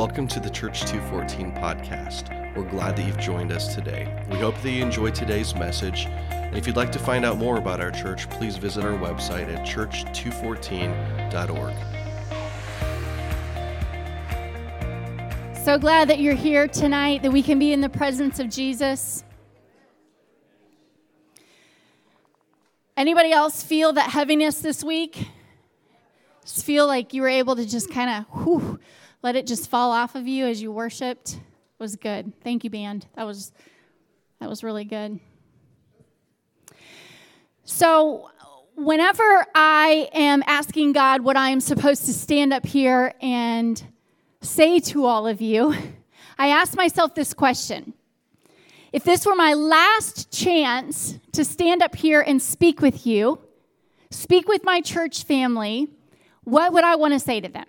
Welcome to the Church 214 podcast. We're glad that you've joined us today. We hope that you enjoyed today's message. And if you'd like to find out more about our church, please visit our website at church214.org. So glad that you're here tonight, that we can be in the presence of Jesus. Anybody else feel that heaviness this week? Just feel like you were able to just kind of let it just fall off of you as you worshiped. Was good. Thank you, band. That was that was really good. So, whenever I am asking God what I am supposed to stand up here and say to all of you, I ask myself this question. If this were my last chance to stand up here and speak with you, speak with my church family, what would I want to say to them?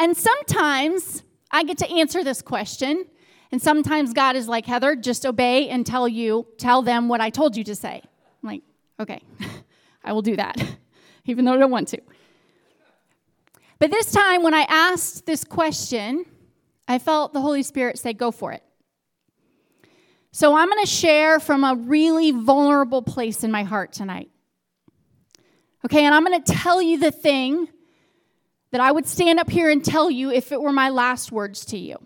And sometimes I get to answer this question, and sometimes God is like, Heather, just obey and tell you, tell them what I told you to say. I'm like, okay, I will do that, even though I don't want to. But this time, when I asked this question, I felt the Holy Spirit say, go for it. So I'm going to share from a really vulnerable place in my heart tonight. Okay, and I'm going to tell you the thing that I would stand up here and tell you if it were my last words to you.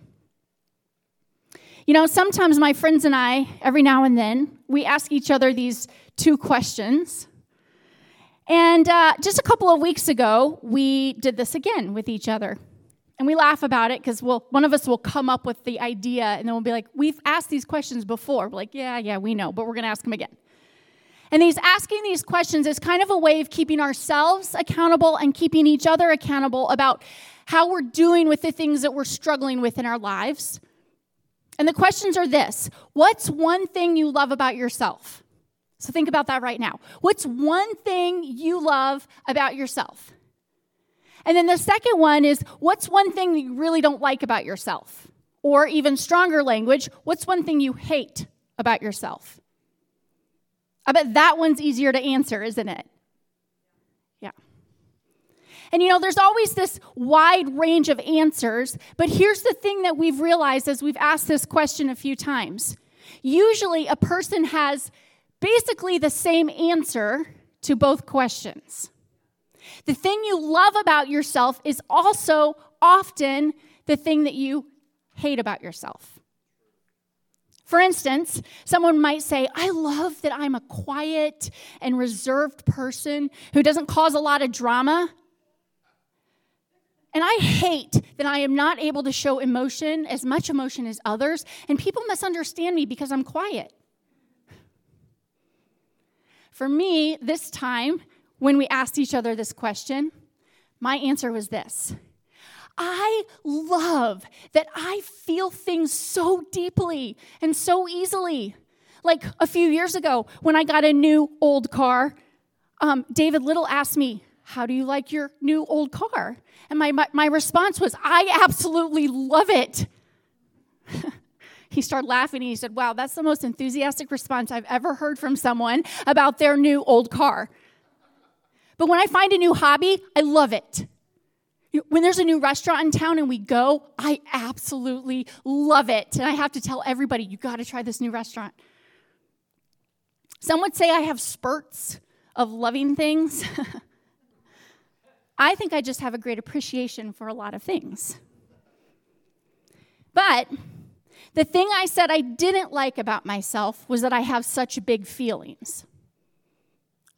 You know, sometimes my friends and I, every now and then, we ask each other these two questions. And uh, just a couple of weeks ago, we did this again with each other. And we laugh about it because we'll, one of us will come up with the idea and then we'll be like, We've asked these questions before. We're like, Yeah, yeah, we know, but we're going to ask them again. And these asking these questions is kind of a way of keeping ourselves accountable and keeping each other accountable about how we're doing with the things that we're struggling with in our lives. And the questions are this What's one thing you love about yourself? So think about that right now. What's one thing you love about yourself? And then the second one is what's one thing you really don't like about yourself? Or even stronger language, what's one thing you hate about yourself? I bet that one's easier to answer, isn't it? Yeah. And you know, there's always this wide range of answers, but here's the thing that we've realized as we've asked this question a few times. Usually, a person has basically the same answer to both questions. The thing you love about yourself is also often the thing that you hate about yourself. For instance, someone might say, I love that I'm a quiet and reserved person who doesn't cause a lot of drama. And I hate that I am not able to show emotion, as much emotion as others, and people misunderstand me because I'm quiet. For me, this time, when we asked each other this question, my answer was this I love that I feel things so deeply and so easily. Like a few years ago, when I got a new old car, um, David Little asked me, How do you like your new old car? And my, my, my response was, I absolutely love it. he started laughing and he said, Wow, that's the most enthusiastic response I've ever heard from someone about their new old car. But when I find a new hobby, I love it. When there's a new restaurant in town and we go, I absolutely love it. And I have to tell everybody, you got to try this new restaurant. Some would say I have spurts of loving things. I think I just have a great appreciation for a lot of things. But the thing I said I didn't like about myself was that I have such big feelings.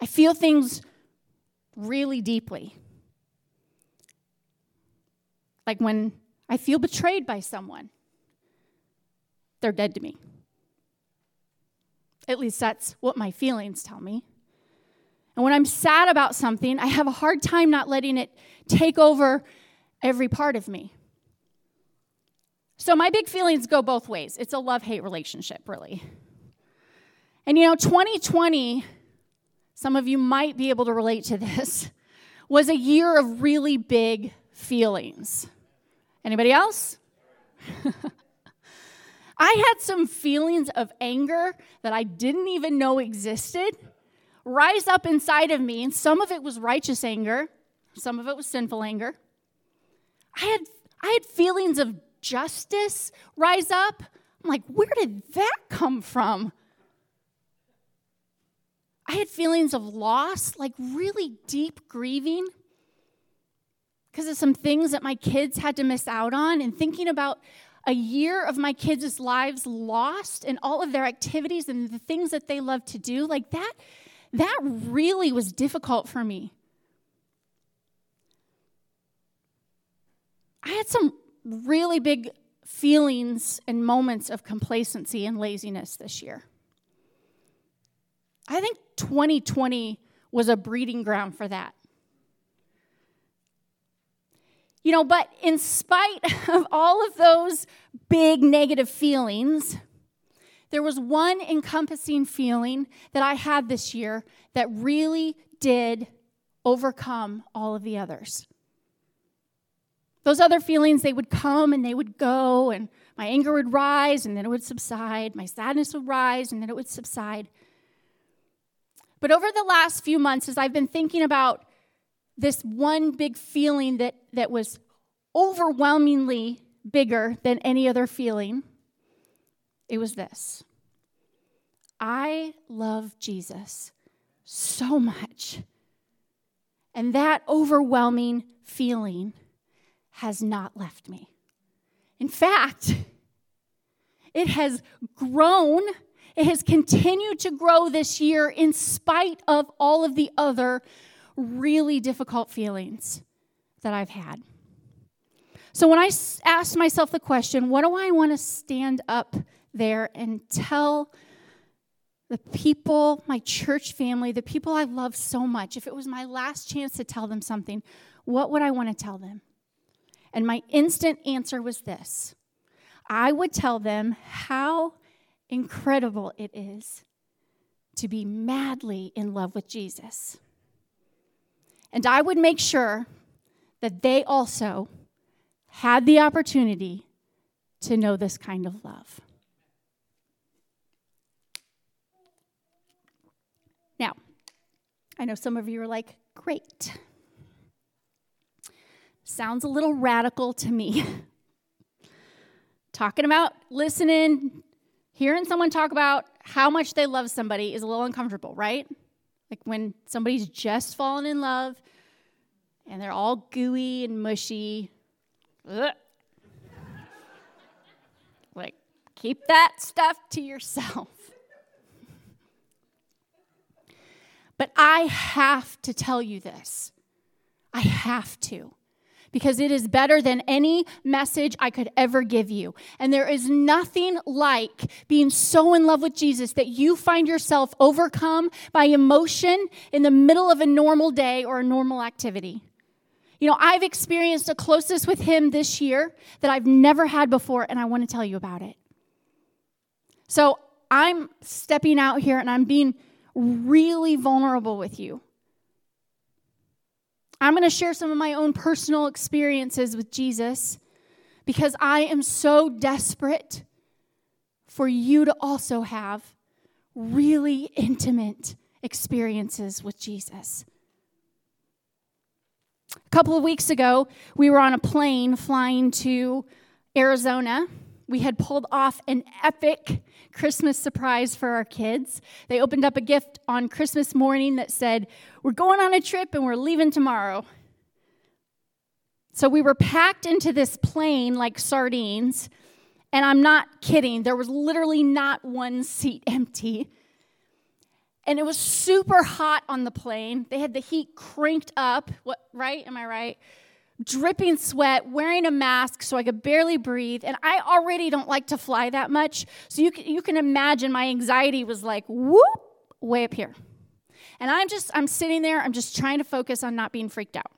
I feel things really deeply. Like when I feel betrayed by someone, they're dead to me. At least that's what my feelings tell me. And when I'm sad about something, I have a hard time not letting it take over every part of me. So my big feelings go both ways. It's a love hate relationship, really. And you know, 2020, some of you might be able to relate to this, was a year of really big feelings. Anybody else? I had some feelings of anger that I didn't even know existed rise up inside of me, and some of it was righteous anger, some of it was sinful anger. I had I had feelings of justice rise up. I'm like, where did that come from? I had feelings of loss, like really deep grieving because of some things that my kids had to miss out on, and thinking about a year of my kids' lives lost and all of their activities and the things that they love to do, like that, that really was difficult for me. I had some really big feelings and moments of complacency and laziness this year. I think 2020 was a breeding ground for that. You know, but in spite of all of those big negative feelings, there was one encompassing feeling that I had this year that really did overcome all of the others. Those other feelings, they would come and they would go, and my anger would rise and then it would subside. My sadness would rise and then it would subside. But over the last few months, as I've been thinking about this one big feeling that, that was overwhelmingly bigger than any other feeling, it was this I love Jesus so much. And that overwhelming feeling has not left me. In fact, it has grown it has continued to grow this year in spite of all of the other really difficult feelings that I've had. So when I asked myself the question, what do I want to stand up there and tell the people, my church family, the people I love so much, if it was my last chance to tell them something, what would I want to tell them? And my instant answer was this I would tell them how incredible it is to be madly in love with Jesus. And I would make sure that they also had the opportunity to know this kind of love. Now, I know some of you are like, great. Sounds a little radical to me. Talking about listening hearing someone talk about how much they love somebody is a little uncomfortable, right? Like when somebody's just fallen in love and they're all gooey and mushy. Ugh. Like, keep that stuff to yourself. But I have to tell you this. I have to because it is better than any message I could ever give you. And there is nothing like being so in love with Jesus that you find yourself overcome by emotion in the middle of a normal day or a normal activity. You know, I've experienced a closeness with Him this year that I've never had before, and I want to tell you about it. So I'm stepping out here and I'm being really vulnerable with you. I'm going to share some of my own personal experiences with Jesus because I am so desperate for you to also have really intimate experiences with Jesus. A couple of weeks ago, we were on a plane flying to Arizona we had pulled off an epic Christmas surprise for our kids. They opened up a gift on Christmas morning that said, We're going on a trip and we're leaving tomorrow. So we were packed into this plane like sardines. And I'm not kidding, there was literally not one seat empty. And it was super hot on the plane. They had the heat cranked up. What, right? Am I right? Dripping sweat, wearing a mask so I could barely breathe. And I already don't like to fly that much. So you you can imagine my anxiety was like, whoop, way up here. And I'm just, I'm sitting there, I'm just trying to focus on not being freaked out.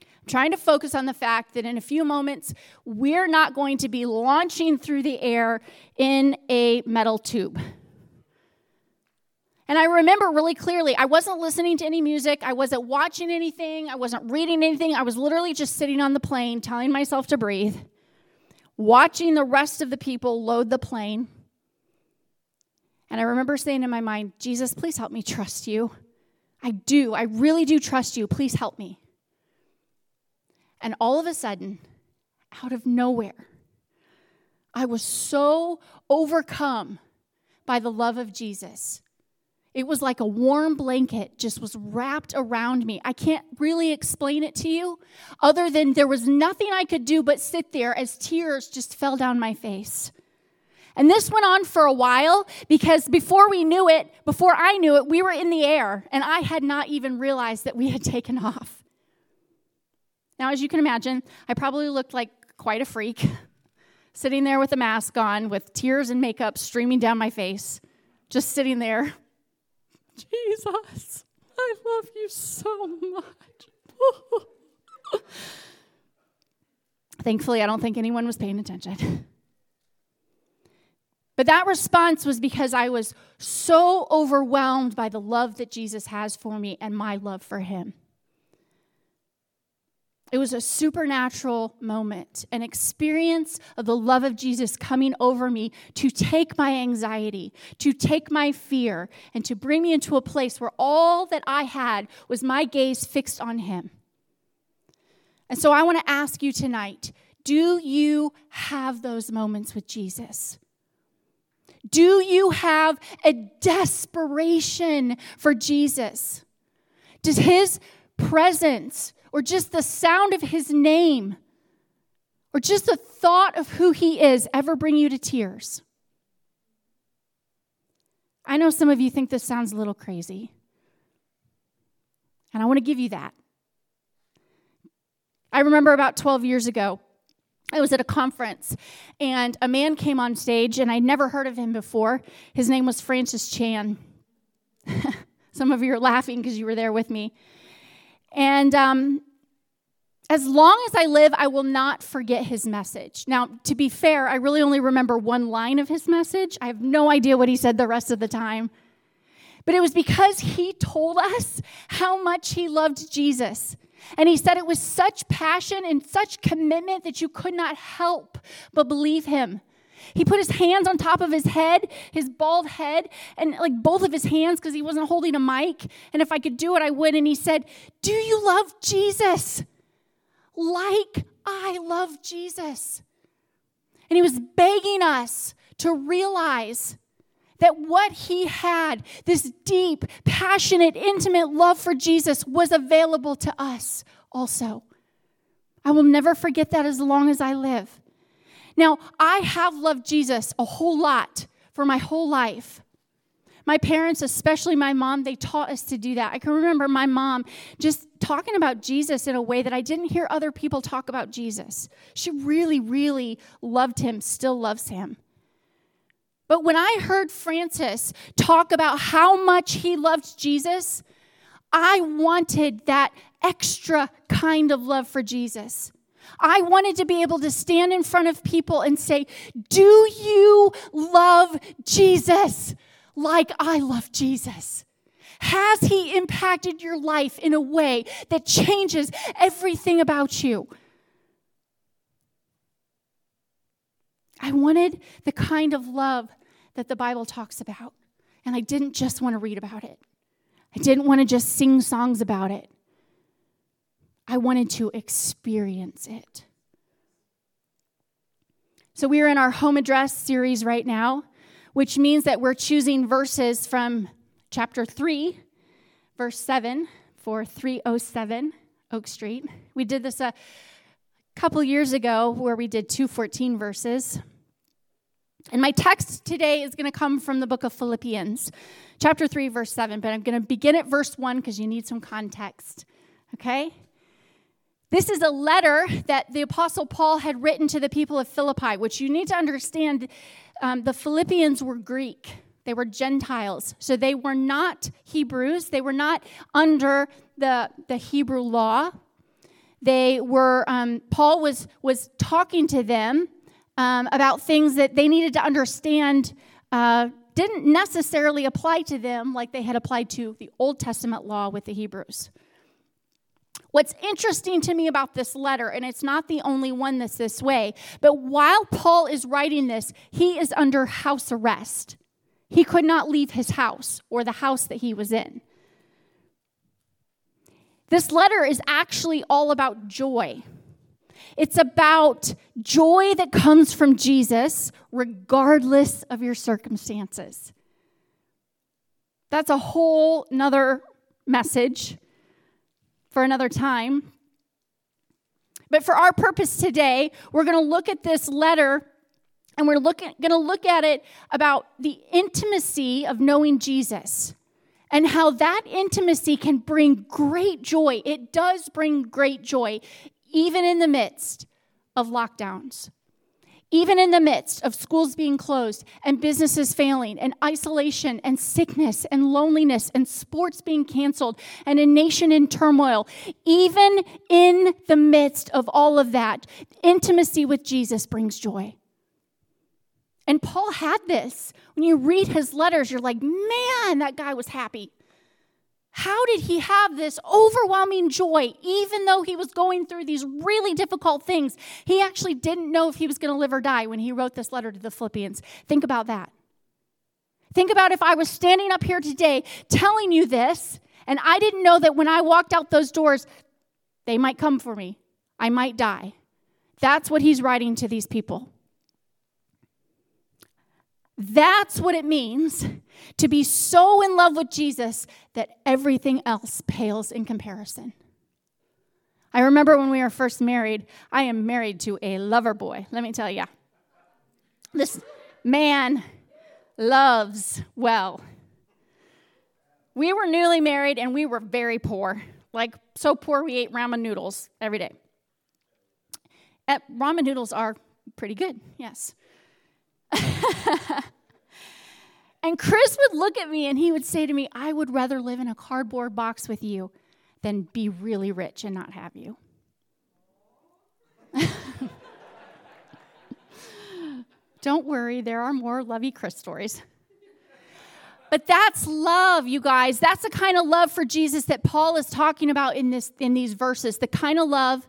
I'm trying to focus on the fact that in a few moments, we're not going to be launching through the air in a metal tube. And I remember really clearly, I wasn't listening to any music, I wasn't watching anything, I wasn't reading anything. I was literally just sitting on the plane, telling myself to breathe, watching the rest of the people load the plane. And I remember saying in my mind, Jesus, please help me trust you. I do. I really do trust you. Please help me. And all of a sudden, out of nowhere, I was so overcome by the love of Jesus. It was like a warm blanket just was wrapped around me. I can't really explain it to you other than there was nothing I could do but sit there as tears just fell down my face. And this went on for a while because before we knew it, before I knew it, we were in the air and I had not even realized that we had taken off. Now, as you can imagine, I probably looked like quite a freak, sitting there with a mask on, with tears and makeup streaming down my face, just sitting there. Jesus, I love you so much. Thankfully, I don't think anyone was paying attention. But that response was because I was so overwhelmed by the love that Jesus has for me and my love for him. It was a supernatural moment, an experience of the love of Jesus coming over me to take my anxiety, to take my fear, and to bring me into a place where all that I had was my gaze fixed on Him. And so I want to ask you tonight do you have those moments with Jesus? Do you have a desperation for Jesus? Does His presence or just the sound of his name or just the thought of who he is ever bring you to tears? I know some of you think this sounds a little crazy, and I want to give you that. I remember about 12 years ago, I was at a conference and a man came on stage, and I'd never heard of him before. His name was Francis Chan. Some of you are laughing because you were there with me. And um, as long as I live, I will not forget his message. Now, to be fair, I really only remember one line of his message. I have no idea what he said the rest of the time. But it was because he told us how much he loved Jesus. And he said it with such passion and such commitment that you could not help but believe him. He put his hands on top of his head, his bald head, and like both of his hands because he wasn't holding a mic. And if I could do it, I would. And he said, Do you love Jesus? Like I love Jesus. And he was begging us to realize that what he had, this deep, passionate, intimate love for Jesus, was available to us also. I will never forget that as long as I live. Now, I have loved Jesus a whole lot for my whole life. My parents, especially my mom, they taught us to do that. I can remember my mom just talking about Jesus in a way that I didn't hear other people talk about Jesus. She really, really loved him, still loves him. But when I heard Francis talk about how much he loved Jesus, I wanted that extra kind of love for Jesus. I wanted to be able to stand in front of people and say, Do you love Jesus like I love Jesus? Has he impacted your life in a way that changes everything about you? I wanted the kind of love that the Bible talks about. And I didn't just want to read about it, I didn't want to just sing songs about it. I wanted to experience it. So, we are in our home address series right now, which means that we're choosing verses from chapter 3, verse 7 for 307 Oak Street. We did this a couple years ago where we did 214 verses. And my text today is going to come from the book of Philippians, chapter 3, verse 7. But I'm going to begin at verse 1 because you need some context. Okay? This is a letter that the Apostle Paul had written to the people of Philippi, which you need to understand um, the Philippians were Greek. They were Gentiles. So they were not Hebrews. They were not under the, the Hebrew law. They were, um, Paul was, was talking to them um, about things that they needed to understand uh, didn't necessarily apply to them like they had applied to the Old Testament law with the Hebrews. What's interesting to me about this letter, and it's not the only one that's this way, but while Paul is writing this, he is under house arrest. He could not leave his house or the house that he was in. This letter is actually all about joy. It's about joy that comes from Jesus, regardless of your circumstances. That's a whole nother message for another time. But for our purpose today, we're going to look at this letter and we're looking, going to look at it about the intimacy of knowing Jesus and how that intimacy can bring great joy. It does bring great joy, even in the midst of lockdowns, even in the midst of schools being closed and businesses failing, and isolation and sickness and loneliness and sports being canceled and a nation in turmoil. Even in the midst of all of that, intimacy with Jesus brings joy. And Paul had this. When you read his letters, you're like, man, that guy was happy. How did he have this overwhelming joy, even though he was going through these really difficult things? He actually didn't know if he was going to live or die when he wrote this letter to the Philippians. Think about that. Think about if I was standing up here today telling you this, and I didn't know that when I walked out those doors, they might come for me. I might die. That's what he's writing to these people. That's what it means to be so in love with Jesus that everything else pales in comparison. I remember when we were first married, I am married to a lover boy, let me tell you. This man loves well. We were newly married and we were very poor. Like, so poor we ate ramen noodles every day. At, ramen noodles are pretty good, yes. and Chris would look at me and he would say to me, I would rather live in a cardboard box with you than be really rich and not have you. Don't worry, there are more lovey Chris stories. But that's love, you guys. That's the kind of love for Jesus that Paul is talking about in this in these verses. The kind of love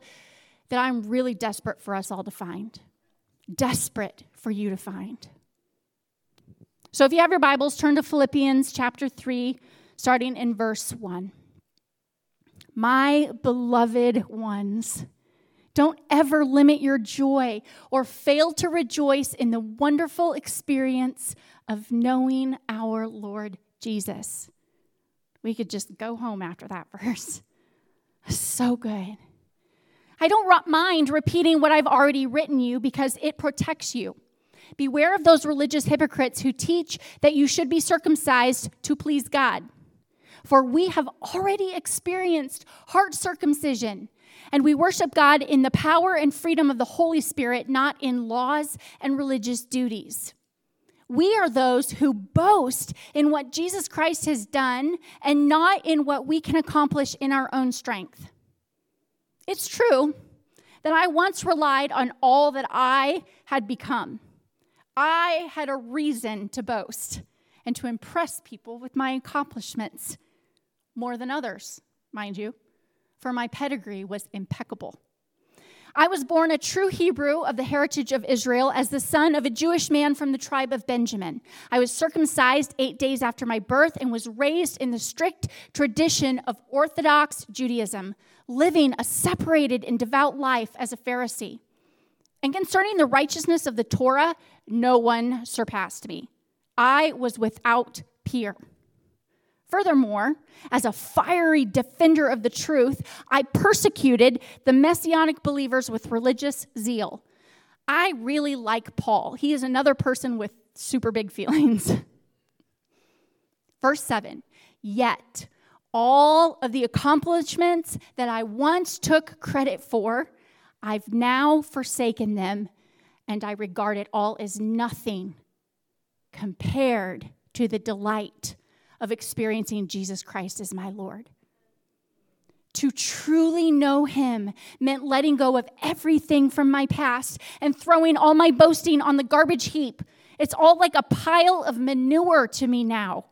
that I'm really desperate for us all to find. Desperate for you to find. So if you have your Bibles, turn to Philippians chapter 3, starting in verse 1. My beloved ones, don't ever limit your joy or fail to rejoice in the wonderful experience of knowing our Lord Jesus. We could just go home after that verse. So good. I don't mind repeating what I've already written you because it protects you. Beware of those religious hypocrites who teach that you should be circumcised to please God. For we have already experienced heart circumcision, and we worship God in the power and freedom of the Holy Spirit, not in laws and religious duties. We are those who boast in what Jesus Christ has done and not in what we can accomplish in our own strength. It's true that I once relied on all that I had become. I had a reason to boast and to impress people with my accomplishments more than others, mind you, for my pedigree was impeccable. I was born a true Hebrew of the heritage of Israel as the son of a Jewish man from the tribe of Benjamin. I was circumcised eight days after my birth and was raised in the strict tradition of Orthodox Judaism, living a separated and devout life as a Pharisee. And concerning the righteousness of the Torah, no one surpassed me. I was without peer. Furthermore, as a fiery defender of the truth, I persecuted the messianic believers with religious zeal. I really like Paul. He is another person with super big feelings. Verse 7 Yet, all of the accomplishments that I once took credit for, I've now forsaken them, and I regard it all as nothing compared to the delight of experiencing Jesus Christ as my Lord. To truly know Him meant letting go of everything from my past and throwing all my boasting on the garbage heap. It's all like a pile of manure to me now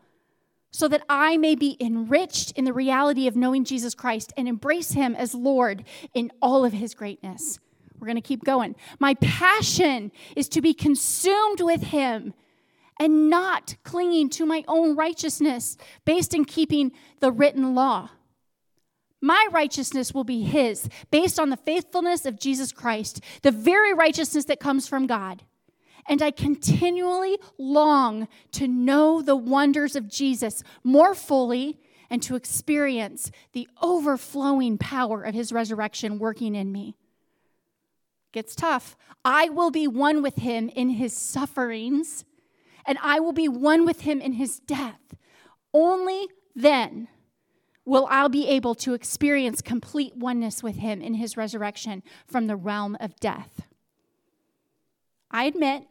so that I may be enriched in the reality of knowing Jesus Christ and embrace him as Lord in all of his greatness. We're going to keep going. My passion is to be consumed with him and not clinging to my own righteousness based in keeping the written law. My righteousness will be his, based on the faithfulness of Jesus Christ, the very righteousness that comes from God. And I continually long to know the wonders of Jesus more fully and to experience the overflowing power of his resurrection working in me. Gets tough. I will be one with him in his sufferings, and I will be one with him in his death. Only then will I be able to experience complete oneness with him in his resurrection from the realm of death. I admit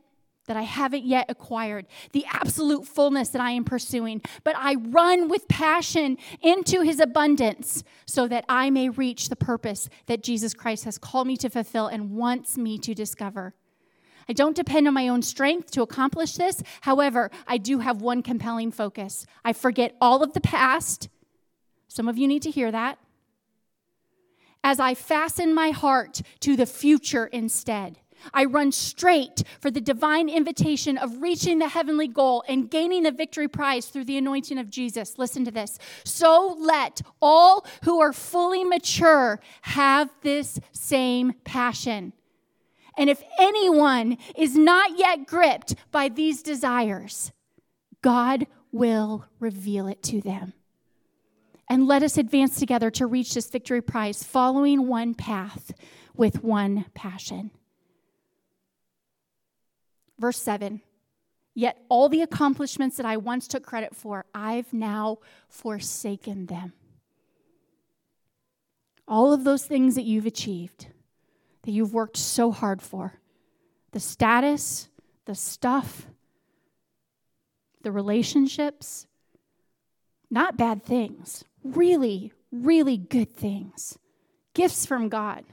that I haven't yet acquired, the absolute fullness that I am pursuing, but I run with passion into his abundance so that I may reach the purpose that Jesus Christ has called me to fulfill and wants me to discover. I don't depend on my own strength to accomplish this. However, I do have one compelling focus. I forget all of the past. Some of you need to hear that. As I fasten my heart to the future instead. I run straight for the divine invitation of reaching the heavenly goal and gaining the victory prize through the anointing of Jesus. Listen to this. So let all who are fully mature have this same passion. And if anyone is not yet gripped by these desires, God will reveal it to them. And let us advance together to reach this victory prize, following one path with one passion. Verse 7 Yet all the accomplishments that I once took credit for, I've now forsaken them. All of those things that you've achieved, that you've worked so hard for the status, the stuff, the relationships not bad things, really, really good things, gifts from God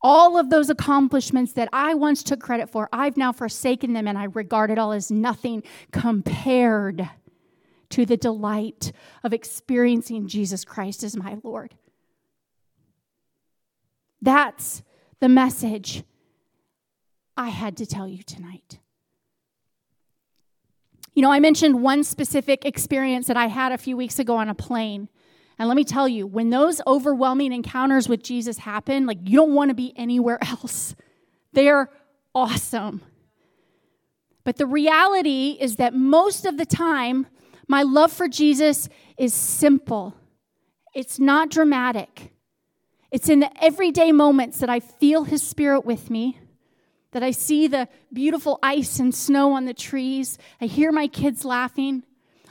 all of those accomplishments that I once took credit for, I've now forsaken them and I regard it all as nothing compared to the delight of experiencing Jesus Christ as my Lord. That's the message I had to tell you tonight. You know, I mentioned one specific experience that I had a few weeks ago on a plane. And let me tell you, when those overwhelming encounters with Jesus happen, like you don't want to be anywhere else. They're awesome. But the reality is that most of the time, my love for Jesus is simple. It's not dramatic. It's in the everyday moments that I feel his spirit with me, that I see the beautiful ice and snow on the trees, I hear my kids laughing,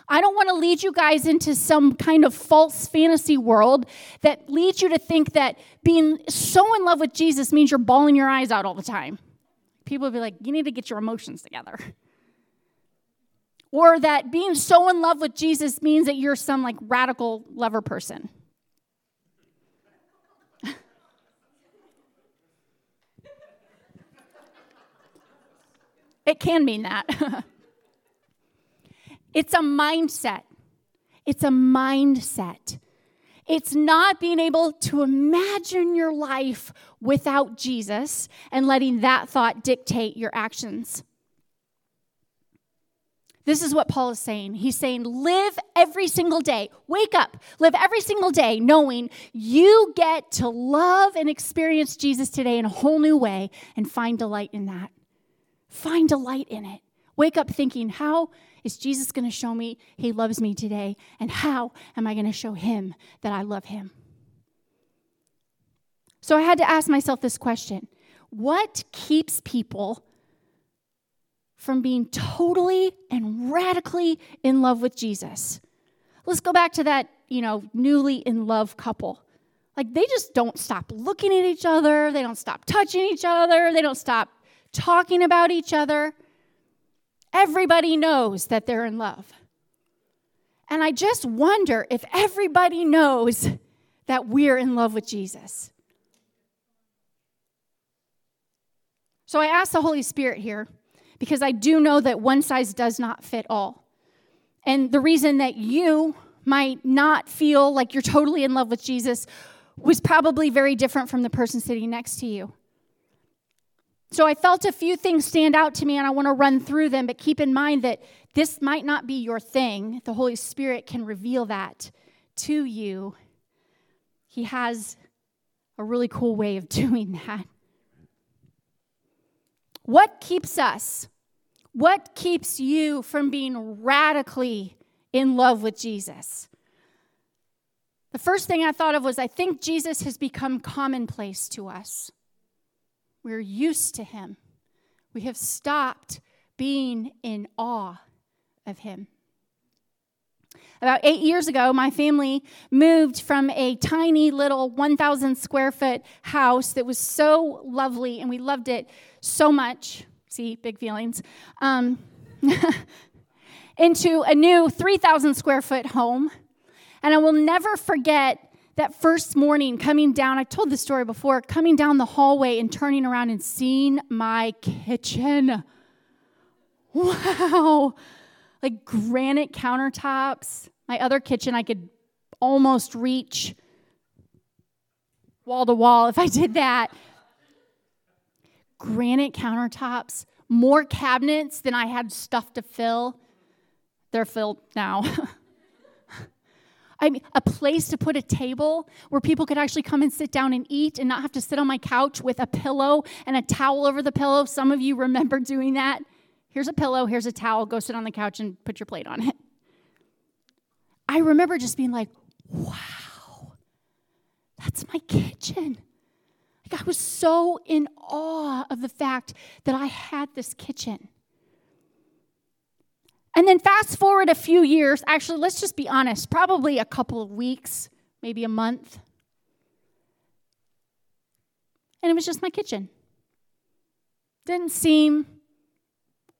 I don't want to lead you guys into some kind of false fantasy world that leads you to think that being so in love with Jesus means you're bawling your eyes out all the time. People will be like, you need to get your emotions together. Or that being so in love with Jesus means that you're some like radical lover person. it can mean that. It's a mindset. It's a mindset. It's not being able to imagine your life without Jesus and letting that thought dictate your actions. This is what Paul is saying. He's saying, live every single day. Wake up. Live every single day knowing you get to love and experience Jesus today in a whole new way and find delight in that. Find delight in it. Wake up thinking, how is Jesus going to show me he loves me today? And how am I going to show him that I love him? So I had to ask myself this question What keeps people from being totally and radically in love with Jesus? Let's go back to that, you know, newly in love couple. Like they just don't stop looking at each other, they don't stop touching each other, they don't stop talking about each other. Everybody knows that they're in love. And I just wonder if everybody knows that we're in love with Jesus. So I ask the Holy Spirit here because I do know that one size does not fit all. And the reason that you might not feel like you're totally in love with Jesus was probably very different from the person sitting next to you. So I felt a few things stand out to me, and I want to run through them, but keep in mind that this might not be your thing. The Holy Spirit can reveal that to you, He has a really cool way of doing that. What keeps us? What keeps you from being radically in love with Jesus? The first thing I thought of was I think Jesus has become commonplace to us. We're used to him. We have stopped being in awe of him. About eight years ago, my family moved from a tiny little 1,000 square foot house that was so lovely and we loved it so much. See, big feelings. Um, into a new 3,000 square foot home. And I will never forget that first morning coming down, I told the story before, coming down the hallway and turning around and seeing my kitchen. Wow. Like granite countertops. My other kitchen, I could almost reach wall to wall if I did that. Granite countertops, more cabinets than I had stuff to fill. They're filled now. I mean, a place to put a table where people could actually come and sit down and eat and not have to sit on my couch with a pillow and a towel over the pillow. Some of you remember doing that. Here's a pillow, here's a towel, go sit on the couch and put your plate on it. I remember just being like, wow, that's my kitchen. Like I was so in awe of the fact that I had this kitchen. And then fast forward a few years, actually, let's just be honest, probably a couple of weeks, maybe a month. And it was just my kitchen. Didn't seem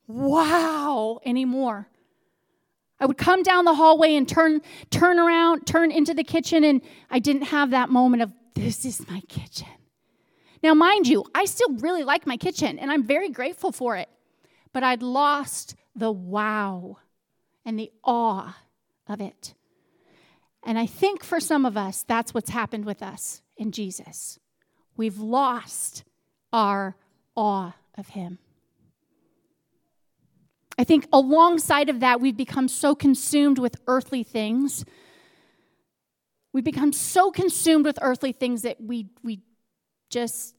wow anymore. I would come down the hallway and turn turn around, turn into the kitchen and I didn't have that moment of this is my kitchen. Now mind you, I still really like my kitchen and I'm very grateful for it. But I'd lost the wow and the awe of it. And I think for some of us, that's what's happened with us in Jesus. We've lost our awe of Him. I think alongside of that, we've become so consumed with earthly things. We become so consumed with earthly things that we, we just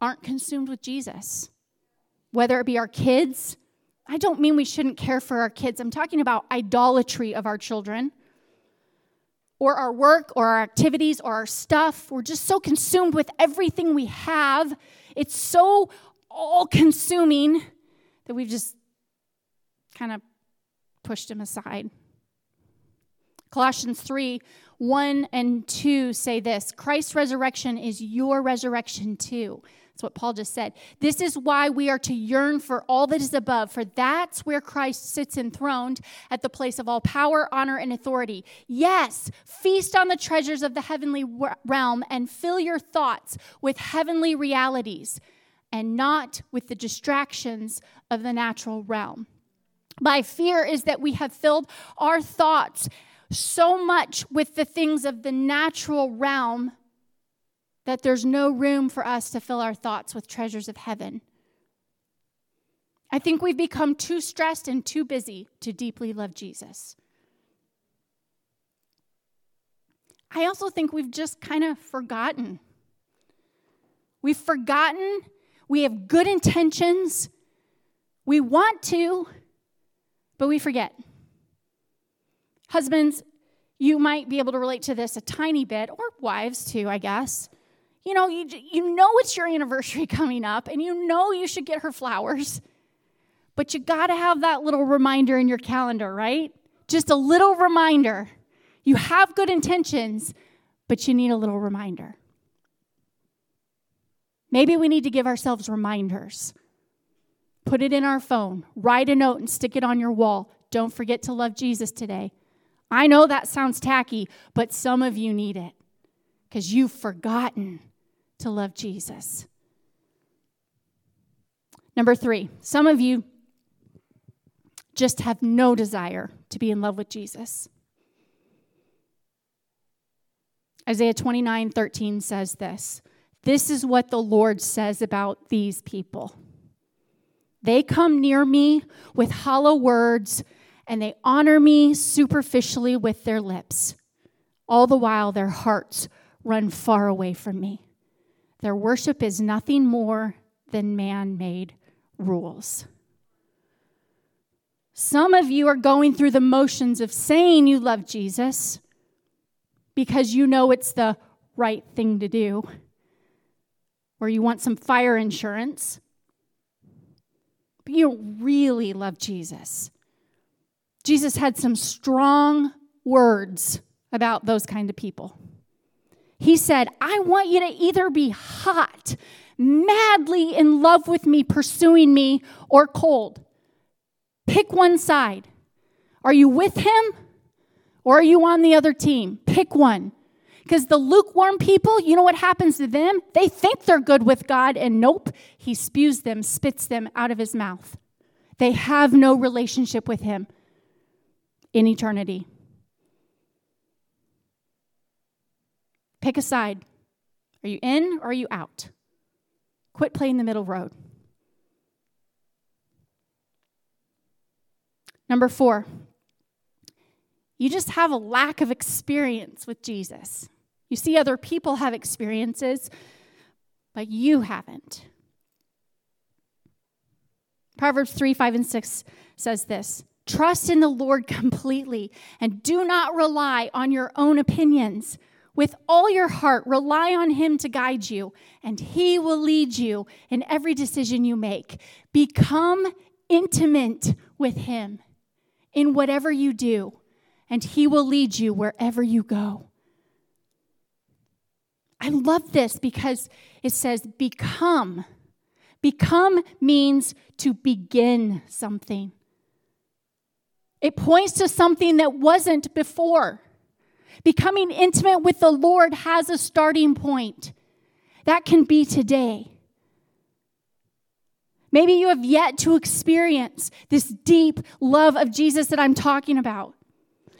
aren't consumed with Jesus. Whether it be our kids, I don't mean we shouldn't care for our kids. I'm talking about idolatry of our children or our work or our activities or our stuff. We're just so consumed with everything we have. It's so all consuming that we've just kind of pushed him aside. Colossians 3 1 and 2 say this Christ's resurrection is your resurrection too. That's what Paul just said. This is why we are to yearn for all that is above, for that's where Christ sits enthroned at the place of all power, honor, and authority. Yes, feast on the treasures of the heavenly realm and fill your thoughts with heavenly realities and not with the distractions of the natural realm. My fear is that we have filled our thoughts so much with the things of the natural realm that there's no room for us to fill our thoughts with treasures of heaven. I think we've become too stressed and too busy to deeply love Jesus. I also think we've just kind of forgotten. We've forgotten. We have good intentions. We want to, but we forget. Husbands, you might be able to relate to this a tiny bit, or wives too, I guess you know, you, you know it's your anniversary coming up and you know you should get her flowers, but you got to have that little reminder in your calendar, right? Just a little reminder. You have good intentions, but you need a little reminder. Maybe we need to give ourselves reminders. Put it in our phone, write a note and stick it on your wall. Don't forget to love Jesus today. I know that sounds tacky, but some of you need it because you've forgotten to love Jesus. Number three, some of you just have no desire to be in love with Jesus. Isaiah 29 13 says this This is what the Lord says about these people. They come near me with hollow words, and they honor me superficially with their lips. All the while, their hearts run far away from me. Their worship is nothing more than man made rules. Some of you are going through the motions of saying you love Jesus because you know it's the right thing to do, or you want some fire insurance, but you don't really love Jesus. Jesus had some strong words about those kind of people. He said, I want you to either be hot, madly in love with me, pursuing me, or cold. Pick one side. Are you with him or are you on the other team? Pick one. Because the lukewarm people, you know what happens to them? They think they're good with God, and nope, he spews them, spits them out of his mouth. They have no relationship with him in eternity. Pick a side. Are you in or are you out? Quit playing the middle road. Number four, you just have a lack of experience with Jesus. You see, other people have experiences, but you haven't. Proverbs 3 5 and 6 says this Trust in the Lord completely and do not rely on your own opinions. With all your heart, rely on Him to guide you, and He will lead you in every decision you make. Become intimate with Him in whatever you do, and He will lead you wherever you go. I love this because it says, become. Become means to begin something. It points to something that wasn't before. Becoming intimate with the Lord has a starting point. That can be today. Maybe you have yet to experience this deep love of Jesus that I'm talking about.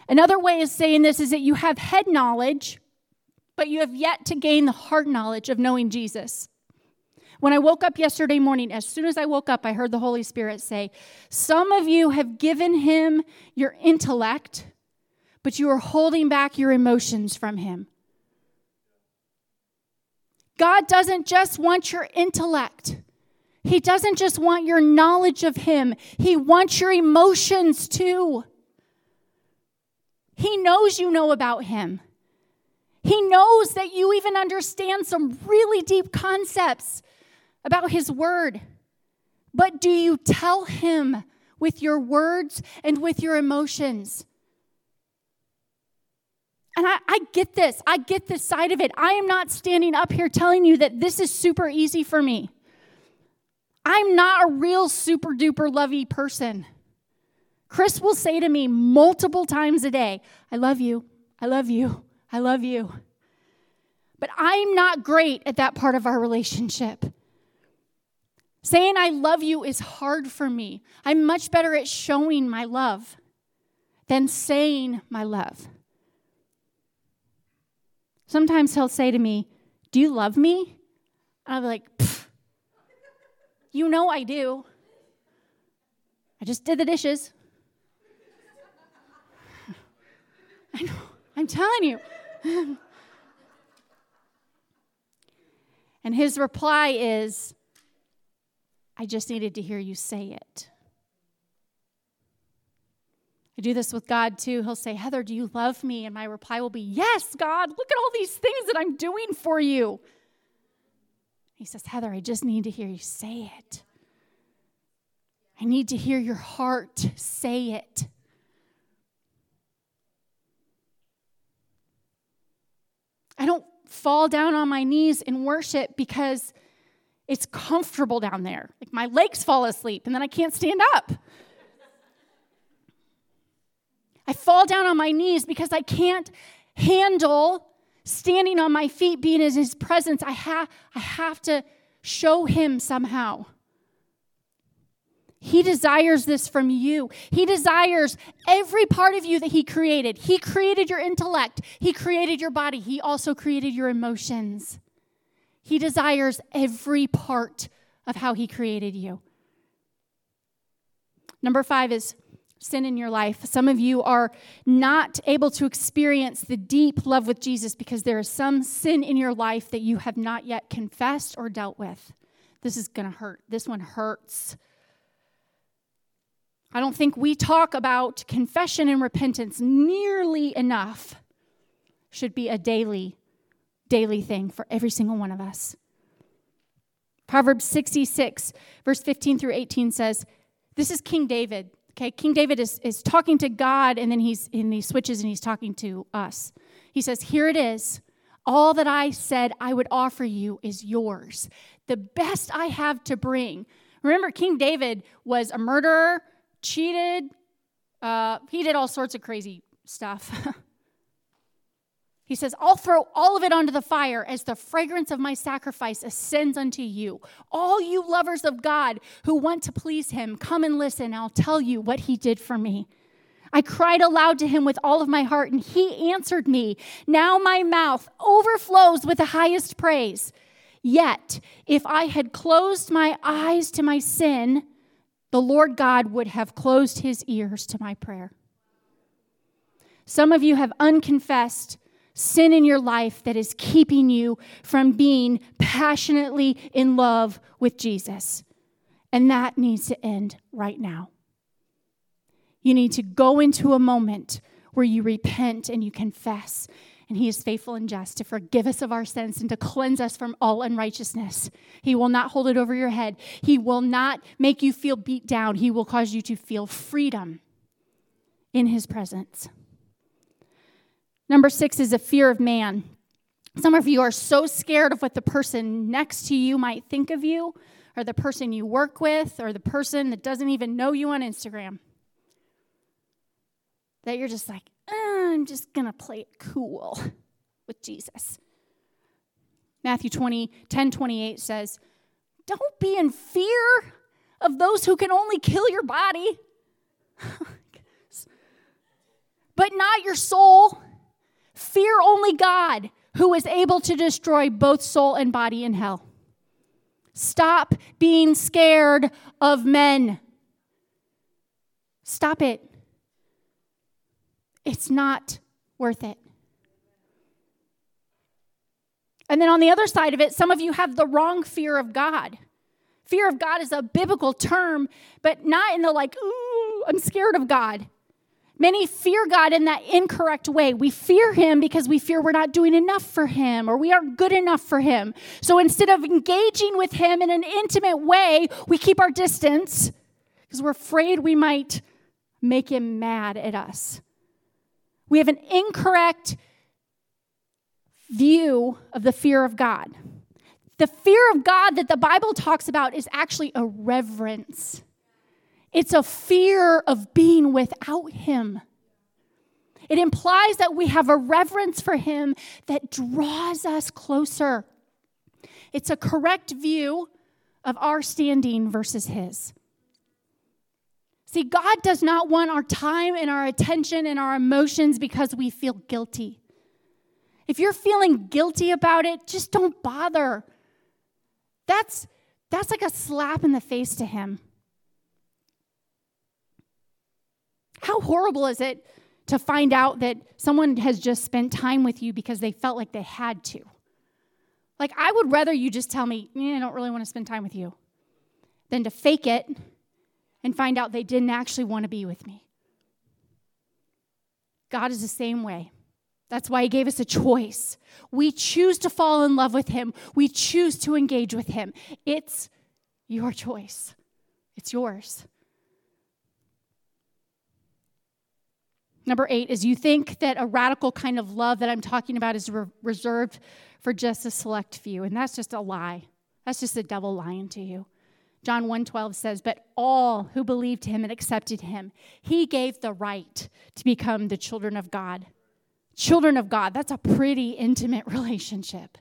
Another way of saying this is that you have head knowledge, but you have yet to gain the heart knowledge of knowing Jesus. When I woke up yesterday morning, as soon as I woke up, I heard the Holy Spirit say, Some of you have given him your intellect, but you are holding back your emotions from Him. God doesn't just want your intellect. He doesn't just want your knowledge of Him. He wants your emotions too. He knows you know about Him. He knows that you even understand some really deep concepts about His Word. But do you tell Him with your words and with your emotions? And I, I, get this. I get this side of it. I am not standing up here telling you that this is super easy for me. I'm not a real super duper lovey person. Chris will say to me multiple times a day, I love you. I love you. I love you. But I'm not great at that part of our relationship. Saying I love you is hard for me. I'm much better at showing my love than saying my love. Sometimes he'll say to me, Do you love me? And I'll be like, You know I do. I just did the dishes. I know, I'm telling you. and his reply is, I just needed to hear you say it. I do this with God too. He'll say, Heather, do you love me? And my reply will be, Yes, God, look at all these things that I'm doing for you. He says, Heather, I just need to hear you say it. I need to hear your heart say it. I don't fall down on my knees in worship because it's comfortable down there. Like my legs fall asleep and then I can't stand up. I fall down on my knees because I can't handle standing on my feet, being in his presence. I, ha- I have to show him somehow. He desires this from you. He desires every part of you that He created. He created your intellect, He created your body, He also created your emotions. He desires every part of how He created you. Number five is sin in your life. Some of you are not able to experience the deep love with Jesus because there is some sin in your life that you have not yet confessed or dealt with. This is going to hurt. This one hurts. I don't think we talk about confession and repentance nearly enough. Should be a daily daily thing for every single one of us. Proverbs 66 verse 15 through 18 says, this is King David Okay, King David is, is talking to God and then he's and he switches and he's talking to us. He says, Here it is. All that I said I would offer you is yours. The best I have to bring. Remember, King David was a murderer, cheated, uh, he did all sorts of crazy stuff. He says, I'll throw all of it onto the fire as the fragrance of my sacrifice ascends unto you. All you lovers of God who want to please him, come and listen. I'll tell you what he did for me. I cried aloud to him with all of my heart, and he answered me. Now my mouth overflows with the highest praise. Yet, if I had closed my eyes to my sin, the Lord God would have closed his ears to my prayer. Some of you have unconfessed sin in your life that is keeping you from being passionately in love with Jesus. And that needs to end right now. You need to go into a moment where you repent and you confess. And he is faithful and just to forgive us of our sins and to cleanse us from all unrighteousness. He will not hold it over your head. He will not make you feel beat down. He will cause you to feel freedom in his presence. Number six is a fear of man. Some of you are so scared of what the person next to you might think of you, or the person you work with, or the person that doesn't even know you on Instagram, that you're just like, eh, I'm just going to play it cool with Jesus. Matthew 20, 10 28 says, Don't be in fear of those who can only kill your body, but not your soul. Fear only God, who is able to destroy both soul and body in hell. Stop being scared of men. Stop it. It's not worth it. And then on the other side of it, some of you have the wrong fear of God. Fear of God is a biblical term, but not in the like, ooh, I'm scared of God. Many fear God in that incorrect way. We fear Him because we fear we're not doing enough for Him or we aren't good enough for Him. So instead of engaging with Him in an intimate way, we keep our distance because we're afraid we might make Him mad at us. We have an incorrect view of the fear of God. The fear of God that the Bible talks about is actually a reverence. It's a fear of being without Him. It implies that we have a reverence for Him that draws us closer. It's a correct view of our standing versus His. See, God does not want our time and our attention and our emotions because we feel guilty. If you're feeling guilty about it, just don't bother. That's, that's like a slap in the face to Him. How horrible is it to find out that someone has just spent time with you because they felt like they had to? Like, I would rather you just tell me, eh, I don't really want to spend time with you, than to fake it and find out they didn't actually want to be with me. God is the same way. That's why He gave us a choice. We choose to fall in love with Him, we choose to engage with Him. It's your choice, it's yours. Number eight is you think that a radical kind of love that I'm talking about is re- reserved for just a select few, and that's just a lie. That's just the devil lying to you. John 1:12 says, "But all who believed him and accepted him, he gave the right to become the children of God." Children of God, that's a pretty intimate relationship.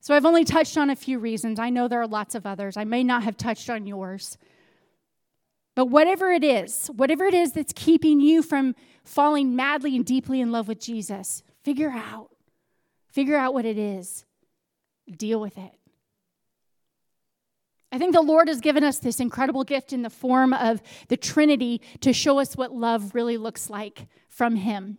So I've only touched on a few reasons. I know there are lots of others. I may not have touched on yours. But whatever it is, whatever it is that's keeping you from falling madly and deeply in love with Jesus, figure out. Figure out what it is. Deal with it. I think the Lord has given us this incredible gift in the form of the Trinity to show us what love really looks like from Him.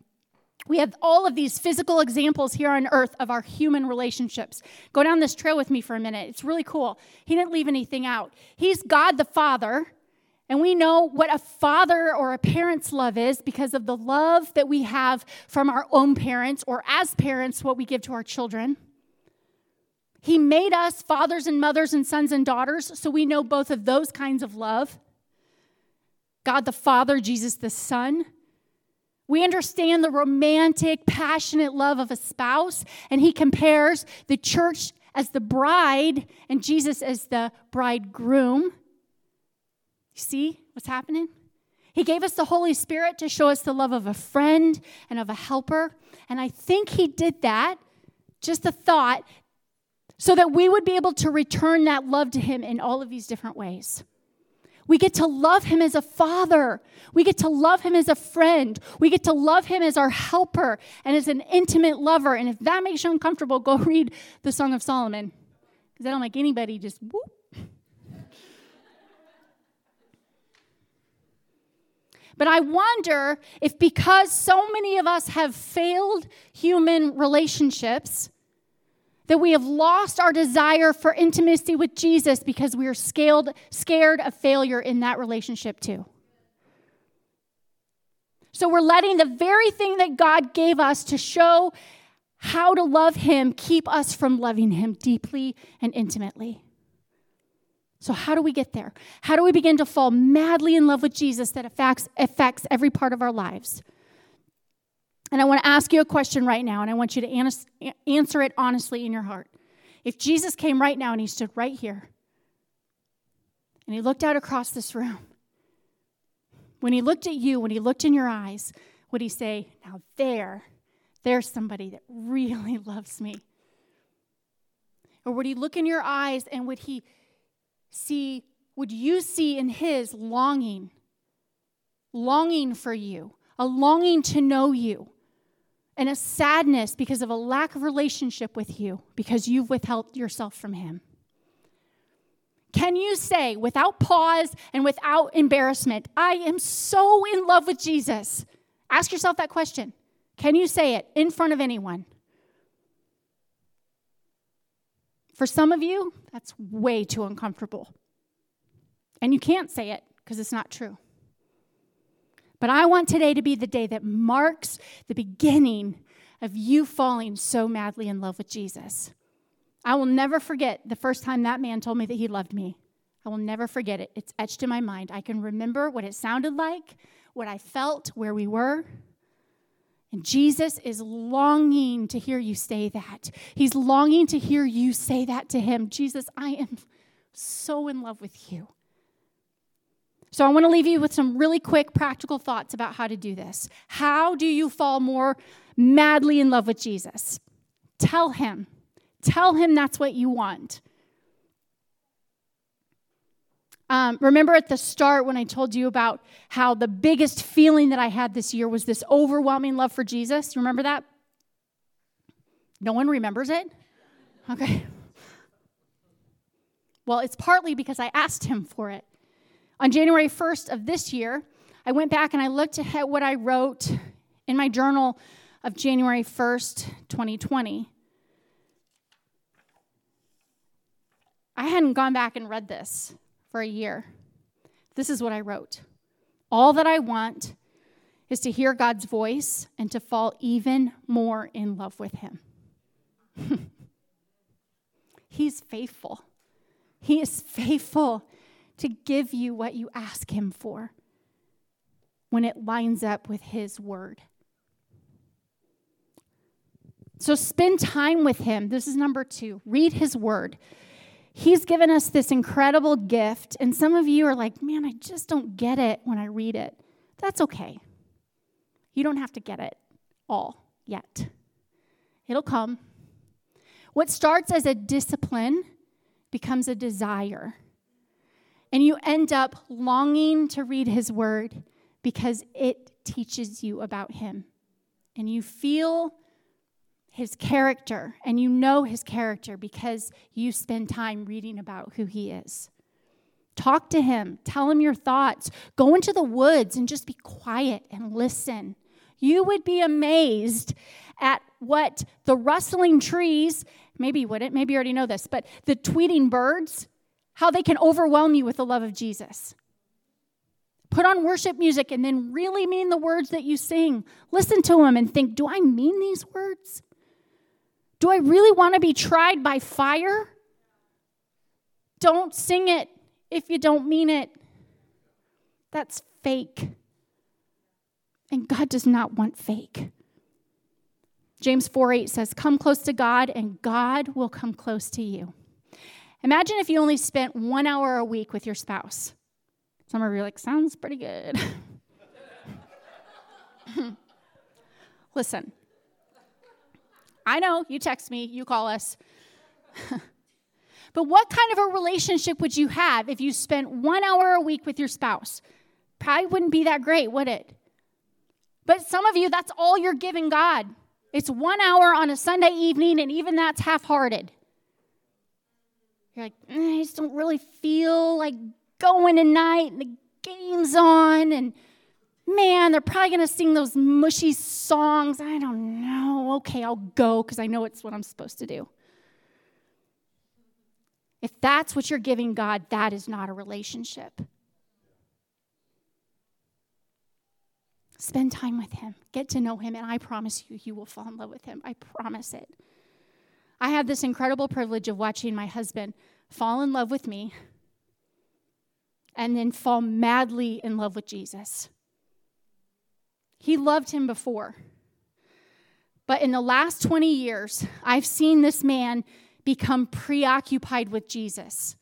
We have all of these physical examples here on earth of our human relationships. Go down this trail with me for a minute. It's really cool. He didn't leave anything out. He's God the Father, and we know what a father or a parent's love is because of the love that we have from our own parents, or as parents, what we give to our children. He made us fathers and mothers and sons and daughters, so we know both of those kinds of love. God the Father, Jesus the Son. We understand the romantic, passionate love of a spouse, and he compares the church as the bride and Jesus as the bridegroom. See what's happening? He gave us the Holy Spirit to show us the love of a friend and of a helper. And I think he did that, just a thought, so that we would be able to return that love to him in all of these different ways. We get to love him as a father. We get to love him as a friend. We get to love him as our helper and as an intimate lover. And if that makes you uncomfortable, go read the Song of Solomon. Because I don't like anybody just whoop. But I wonder if because so many of us have failed human relationships, that we have lost our desire for intimacy with Jesus because we are scared, scared of failure in that relationship too. So we're letting the very thing that God gave us to show how to love Him keep us from loving Him deeply and intimately. So, how do we get there? How do we begin to fall madly in love with Jesus that affects, affects every part of our lives? And I want to ask you a question right now, and I want you to answer it honestly in your heart. If Jesus came right now and he stood right here, and he looked out across this room, when he looked at you, when he looked in your eyes, would he say, Now there, there's somebody that really loves me? Or would he look in your eyes and would he see, would you see in his longing, longing for you, a longing to know you? and a sadness because of a lack of relationship with you because you've withheld yourself from Him? Can you say, without pause and without embarrassment, I am so in love with Jesus? Ask yourself that question. Can you say it in front of anyone? For some of you, that's way too uncomfortable. And you can't say it because it's not true. But I want today to be the day that marks the beginning of you falling so madly in love with Jesus. I will never forget the first time that man told me that he loved me. I will never forget it. It's etched in my mind. I can remember what it sounded like, what I felt, where we were. And Jesus is longing to hear you say that. He's longing to hear you say that to him. Jesus, I am so in love with you. So, I want to leave you with some really quick practical thoughts about how to do this. How do you fall more madly in love with Jesus? Tell him. Tell him that's what you want. Um, remember at the start when I told you about how the biggest feeling that I had this year was this overwhelming love for Jesus? Remember that? No one remembers it? Okay. Well, it's partly because I asked him for it. On January 1st of this year, I went back and I looked at what I wrote in my journal of January 1st, 2020. I hadn't gone back and read this for a year. This is what I wrote All that I want is to hear God's voice and to fall even more in love with Him. He's faithful. He is faithful to give you what you ask Him for when it lines up with His word. So spend time with Him. This is number two. Read His word. He's given us this incredible gift, and some of you are like, man, I just don't get it when I read it. That's okay. You don't have to get it all yet, it'll come. What starts as a discipline becomes a desire. And you end up longing to read his word because it teaches you about him. And you feel his character and you know his character because you spend time reading about who he is. Talk to him, tell him your thoughts. Go into the woods and just be quiet and listen. You would be amazed at what the rustling trees, maybe you wouldn't, maybe you already know this, but the tweeting birds, how they can overwhelm you with the love of Jesus. Put on worship music and then really mean the words that you sing. Listen to them and think, do I mean these words? Do I really want to be tried by fire? Don't sing it if you don't mean it. That's fake. And God does not want fake. James 4 8 says, Come close to God, and God will come close to you. Imagine if you only spent one hour a week with your spouse. Some of you are like, Sounds pretty good. Listen, I know you text me, you call us. but what kind of a relationship would you have if you spent one hour a week with your spouse? Probably wouldn't be that great, would it? But some of you, that's all you're giving God. It's one hour on a Sunday evening, and even that's half hearted. You're like, mm, I just don't really feel like going tonight, and the game's on, and man, they're probably going to sing those mushy songs. I don't know. Okay, I'll go because I know it's what I'm supposed to do. If that's what you're giving God, that is not a relationship. Spend time with him, get to know him, and I promise you, you will fall in love with him. I promise it. I have this incredible privilege of watching my husband fall in love with me and then fall madly in love with Jesus. He loved him before. But in the last 20 years, I've seen this man become preoccupied with Jesus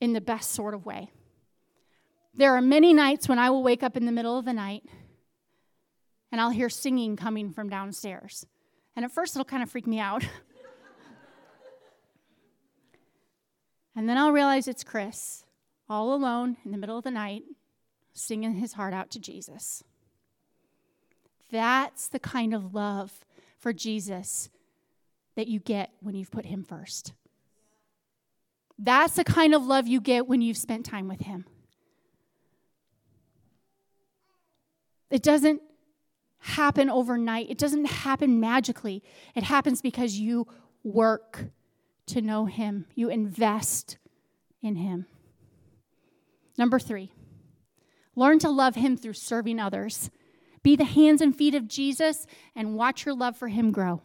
in the best sort of way. There are many nights when I will wake up in the middle of the night and I'll hear singing coming from downstairs. And at first, it'll kind of freak me out. and then I'll realize it's Chris, all alone in the middle of the night, singing his heart out to Jesus. That's the kind of love for Jesus that you get when you've put him first. That's the kind of love you get when you've spent time with him. It doesn't happen overnight. It doesn't happen magically. It happens because you work to know Him, you invest in Him. Number three, learn to love Him through serving others. Be the hands and feet of Jesus and watch your love for Him grow.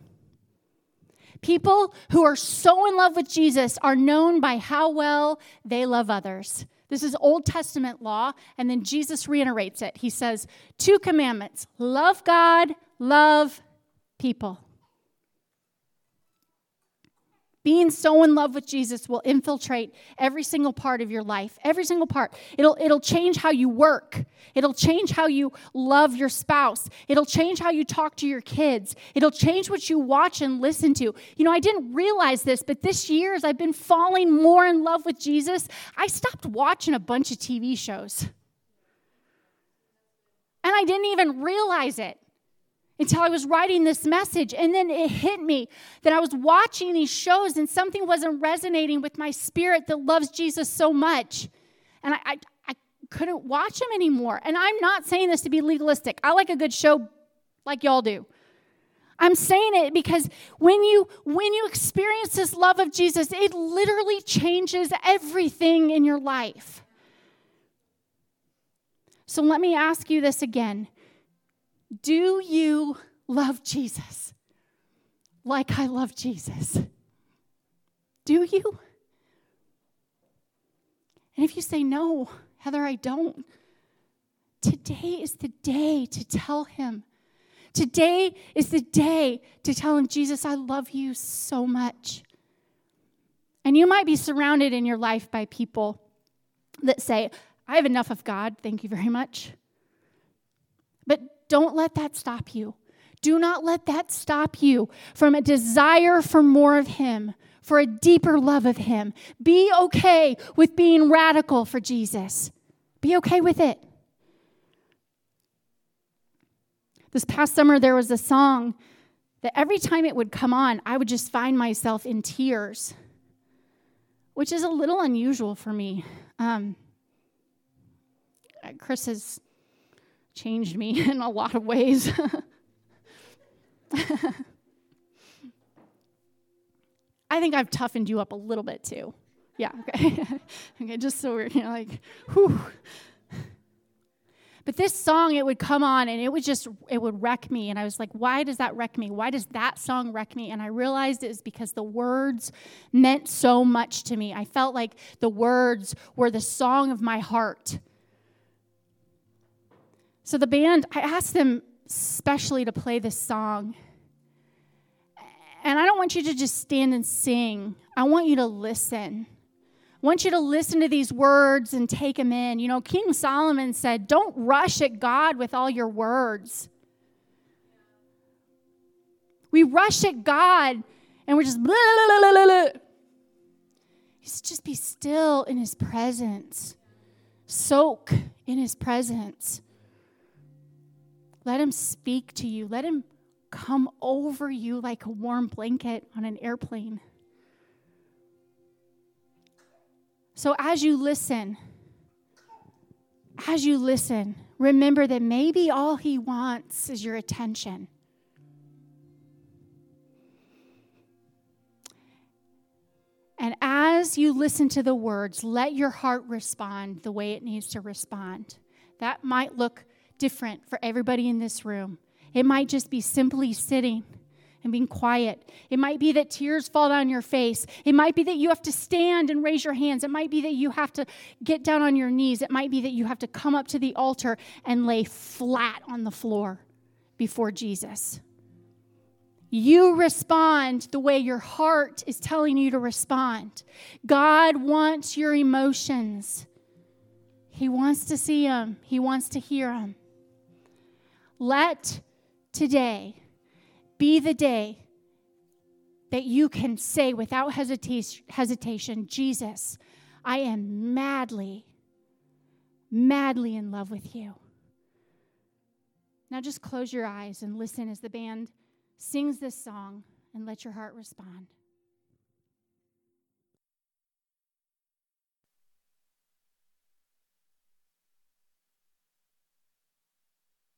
People who are so in love with Jesus are known by how well they love others. This is Old Testament law, and then Jesus reiterates it. He says, Two commandments love God, love people. Being so in love with Jesus will infiltrate every single part of your life, every single part. It'll, it'll change how you work. It'll change how you love your spouse. It'll change how you talk to your kids. It'll change what you watch and listen to. You know, I didn't realize this, but this year, as I've been falling more in love with Jesus, I stopped watching a bunch of TV shows. And I didn't even realize it until I was writing this message. And then it hit me that I was watching these shows and something wasn't resonating with my spirit that loves Jesus so much. And I, I, I couldn't watch them anymore. And I'm not saying this to be legalistic. I like a good show like y'all do. I'm saying it because when you when you experience this love of Jesus, it literally changes everything in your life. So let me ask you this again. Do you love Jesus like I love Jesus? Do you? And if you say, no, Heather, I don't, today is the day to tell him. Today is the day to tell him, Jesus, I love you so much. And you might be surrounded in your life by people that say, I have enough of God, thank you very much. But don't let that stop you. Do not let that stop you from a desire for more of Him, for a deeper love of Him. Be okay with being radical for Jesus. Be okay with it. This past summer, there was a song that every time it would come on, I would just find myself in tears, which is a little unusual for me. Um, Chris has changed me in a lot of ways. I think I've toughened you up a little bit too. Yeah, okay. okay, just so we're, you know, like, whew. But this song, it would come on and it would just, it would wreck me. And I was like, why does that wreck me? Why does that song wreck me? And I realized it was because the words meant so much to me. I felt like the words were the song of my heart. So the band, I asked them specially to play this song. And I don't want you to just stand and sing, I want you to listen. I want you to listen to these words and take them in. You know, King Solomon said, Don't rush at God with all your words. We rush at God and we're just blah, blah, blah, blah, just be still in his presence. Soak in his presence. Let him speak to you. Let him come over you like a warm blanket on an airplane. So as you listen, as you listen, remember that maybe all he wants is your attention. And as you listen to the words, let your heart respond the way it needs to respond. That might look different for everybody in this room. It might just be simply sitting and being quiet. It might be that tears fall down your face. It might be that you have to stand and raise your hands. It might be that you have to get down on your knees. It might be that you have to come up to the altar and lay flat on the floor before Jesus. You respond the way your heart is telling you to respond. God wants your emotions. He wants to see them, He wants to hear them. Let today be the day that you can say without hesitation, Jesus, I am madly, madly in love with you. Now just close your eyes and listen as the band sings this song and let your heart respond.